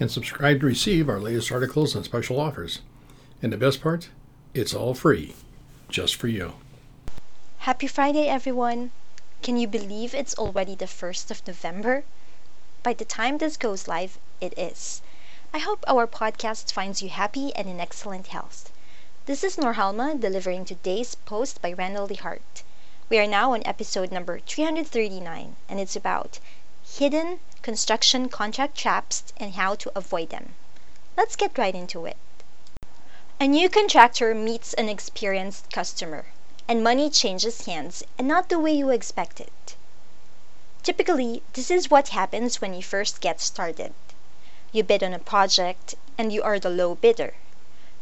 and subscribe to receive our latest articles and special offers. And the best part, it's all free, just for you. Happy Friday, everyone! Can you believe it's already the 1st of November? By the time this goes live, it is. I hope our podcast finds you happy and in excellent health. This is Norhalma delivering today's post by Randall Hart. We are now on episode number 339, and it's about hidden construction contract traps and how to avoid them. Let's get right into it. A new contractor meets an experienced customer, and money changes hands and not the way you expect it. Typically, this is what happens when you first get started. You bid on a project and you are the low bidder.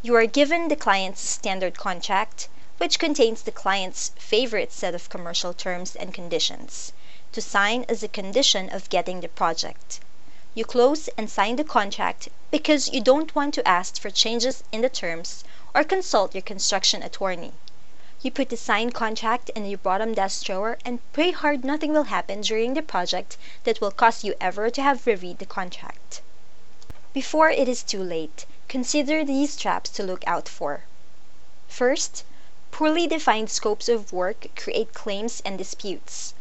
You are given the client's standard contract, which contains the client's favorite set of commercial terms and conditions to sign as a condition of getting the project. You close and sign the contract because you don't want to ask for changes in the terms or consult your construction attorney. You put the signed contract in your bottom desk drawer and pray hard nothing will happen during the project that will cause you ever to have reread the contract. Before it is too late, consider these traps to look out for. First, poorly defined scopes of work create claims and disputes.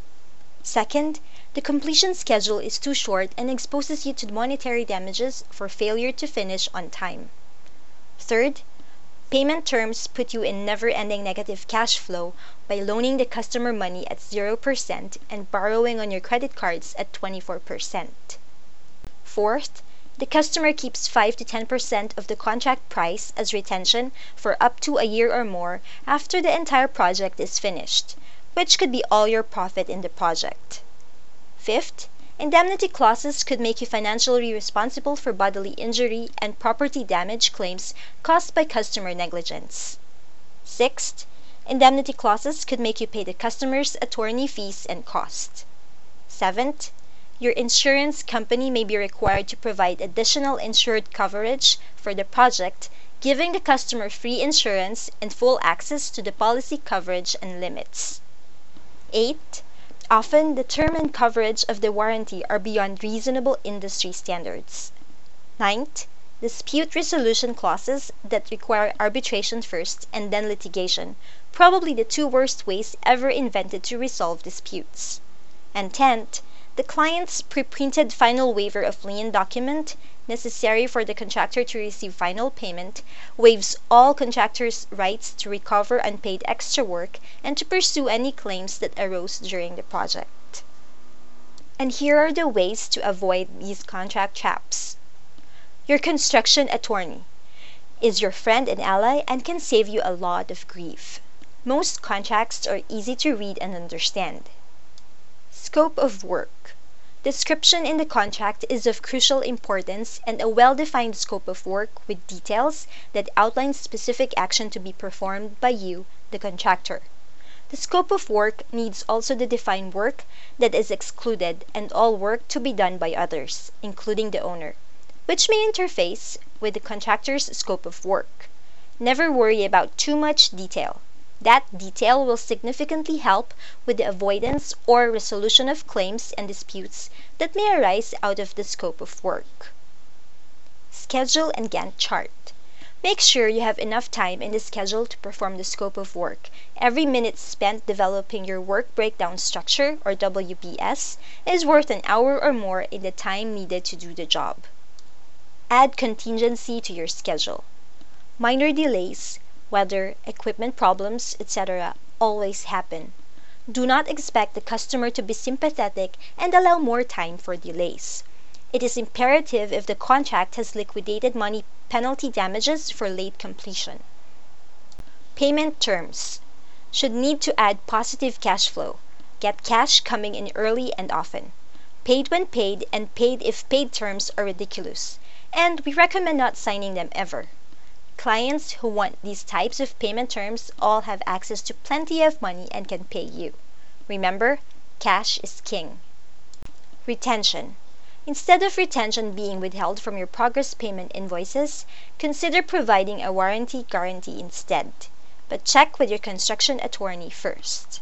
Second, the completion schedule is too short and exposes you to monetary damages for failure to finish on time. Third, payment terms put you in never ending negative cash flow by loaning the customer money at 0% and borrowing on your credit cards at 24%. Fourth, the customer keeps 5 to 10% of the contract price as retention for up to a year or more after the entire project is finished which could be all your profit in the project. Fifth, indemnity clauses could make you financially responsible for bodily injury and property damage claims caused by customer negligence. Sixth, indemnity clauses could make you pay the customer's attorney fees and costs. Seventh, your insurance company may be required to provide additional insured coverage for the project, giving the customer free insurance and full access to the policy coverage and limits. 8. Often the term and coverage of the warranty are beyond reasonable industry standards. 9. Dispute resolution clauses that require arbitration first and then litigation, probably the two worst ways ever invented to resolve disputes. And 10. The client's preprinted final waiver of lien document necessary for the contractor to receive final payment, waives all contractor's rights to recover unpaid extra work and to pursue any claims that arose during the project. And here are the ways to avoid these contract traps. Your construction attorney is your friend and ally and can save you a lot of grief. Most contracts are easy to read and understand. Scope of work Description in the contract is of crucial importance and a well defined scope of work with details that outline specific action to be performed by you, the contractor. The scope of work needs also to define work that is excluded and all work to be done by others, including the owner, which may interface with the contractor's scope of work. Never worry about too much detail. That detail will significantly help with the avoidance or resolution of claims and disputes that may arise out of the scope of work. Schedule and Gantt chart. Make sure you have enough time in the schedule to perform the scope of work. Every minute spent developing your work breakdown structure, or WBS, is worth an hour or more in the time needed to do the job. Add contingency to your schedule. Minor delays, weather, equipment problems, etc., always happen. Do not expect the customer to be sympathetic and allow more time for delays. It is imperative if the contract has liquidated money penalty damages for late completion. Payment terms should need to add positive cash flow. Get cash coming in early and often. Paid when paid and paid if paid terms are ridiculous. and we recommend not signing them ever. Clients who want these types of payment terms all have access to plenty of money and can pay you. Remember, cash is king. Retention. Instead of retention being withheld from your progress payment invoices, consider providing a warranty guarantee instead. But check with your construction attorney first.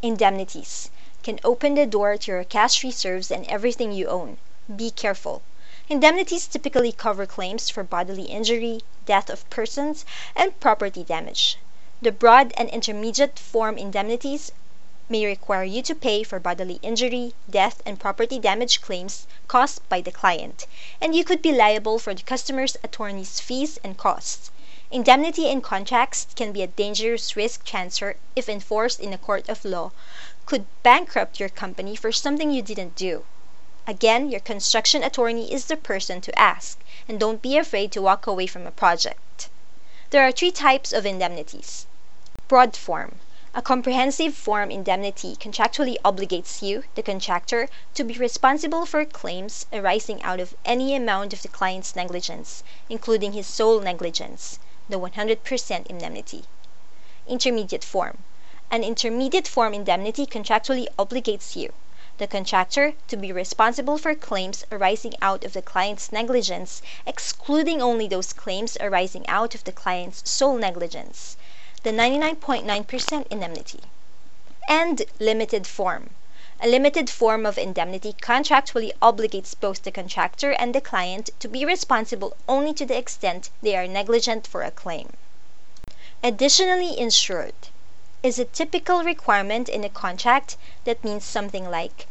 Indemnities can open the door to your cash reserves and everything you own. Be careful. Indemnities typically cover claims for bodily injury, death of persons, and property damage. The broad and intermediate form indemnities may require you to pay for bodily injury, death, and property damage claims caused by the client, and you could be liable for the customer's attorney's fees and costs. Indemnity in contracts can be a dangerous risk transfer if enforced in a court of law, could bankrupt your company for something you didn't do. Again, your construction attorney is the person to ask, and don't be afraid to walk away from a project. There are three types of indemnities. Broad form. A comprehensive form indemnity contractually obligates you, the contractor, to be responsible for claims arising out of any amount of the client's negligence, including his sole negligence, the 100% indemnity. Intermediate form. An intermediate form indemnity contractually obligates you, the contractor, to be responsible for claims arising out of the client's negligence, excluding only those claims arising out of the client's sole negligence the 99.9% indemnity. And limited form. A limited form of indemnity contractually obligates both the contractor and the client to be responsible only to the extent they are negligent for a claim. Additionally insured is a typical requirement in a contract that means something like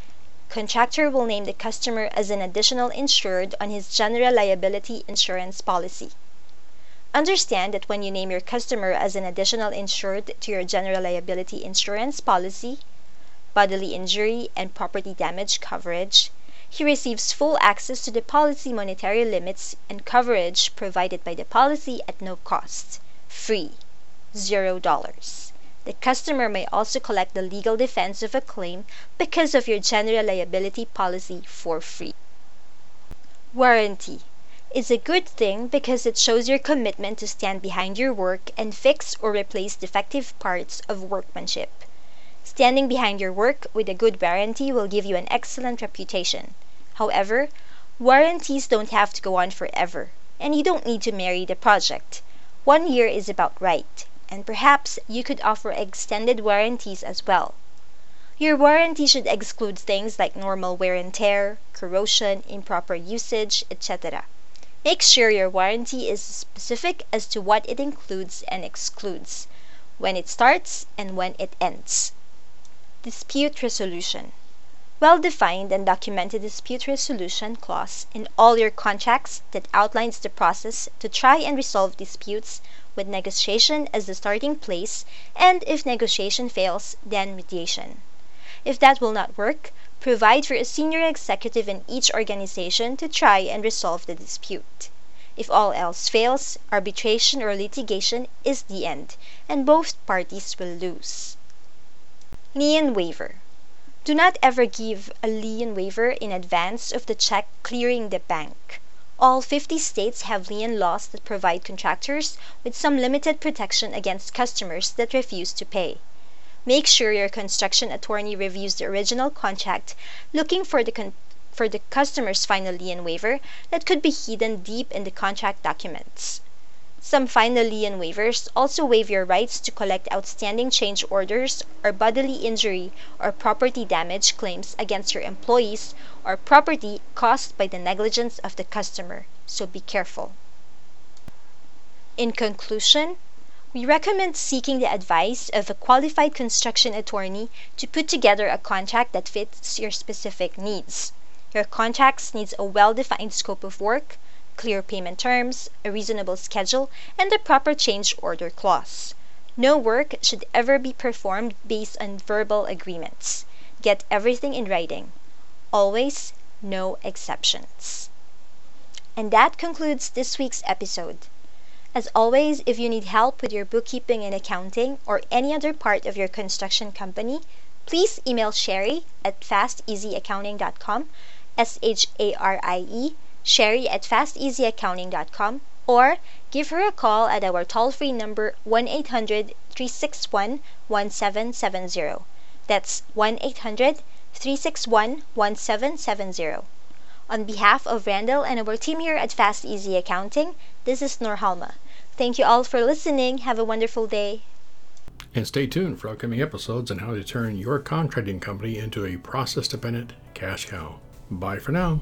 contractor will name the customer as an additional insured on his general liability insurance policy. Understand that when you name your customer as an additional insured to your general liability insurance policy, bodily injury and property damage coverage, he receives full access to the policy monetary limits and coverage provided by the policy at no cost. Free. Zero dollars. The customer may also collect the legal defense of a claim because of your general liability policy for free. Warranty is a good thing because it shows your commitment to stand behind your work and fix or replace defective parts of workmanship. Standing behind your work with a good warranty will give you an excellent reputation. However, warranties don't have to go on forever, and you don't need to marry the project. One year is about right, and perhaps you could offer extended warranties as well. Your warranty should exclude things like normal wear and tear, corrosion, improper usage, etc. Make sure your warranty is specific as to what it includes and excludes, when it starts and when it ends. Dispute resolution. Well defined and documented dispute resolution clause in all your contracts that outlines the process to try and resolve disputes with negotiation as the starting place and if negotiation fails, then mediation. If that will not work, Provide for a senior executive in each organization to try and resolve the dispute. If all else fails, arbitration or litigation is the end, and both parties will lose. Lien waiver. Do not ever give a lien waiver in advance of the check clearing the bank. All 50 states have lien laws that provide contractors with some limited protection against customers that refuse to pay. Make sure your construction attorney reviews the original contract, looking for the con- for the customer's final lien waiver that could be hidden deep in the contract documents. Some final lien waivers also waive your rights to collect outstanding change orders or bodily injury or property damage claims against your employees or property caused by the negligence of the customer, so be careful. In conclusion, we recommend seeking the advice of a qualified construction attorney to put together a contract that fits your specific needs. Your contracts needs a well-defined scope of work, clear payment terms, a reasonable schedule, and a proper change order clause. No work should ever be performed based on verbal agreements. Get everything in writing. Always no exceptions. And that concludes this week's episode. As always, if you need help with your bookkeeping and accounting or any other part of your construction company, please email Sharie at fasteasyaccounting.com, S H A R I E Sharie at fasteasyaccounting.com, or give her a call at our toll free number 1 800 361 1770. That's 1 800 361 1770. On behalf of Randall and our team here at Fast Easy Accounting, this is Norhalma. Thank you all for listening. Have a wonderful day. And stay tuned for upcoming episodes on how to turn your contracting company into a process dependent cash cow. Bye for now.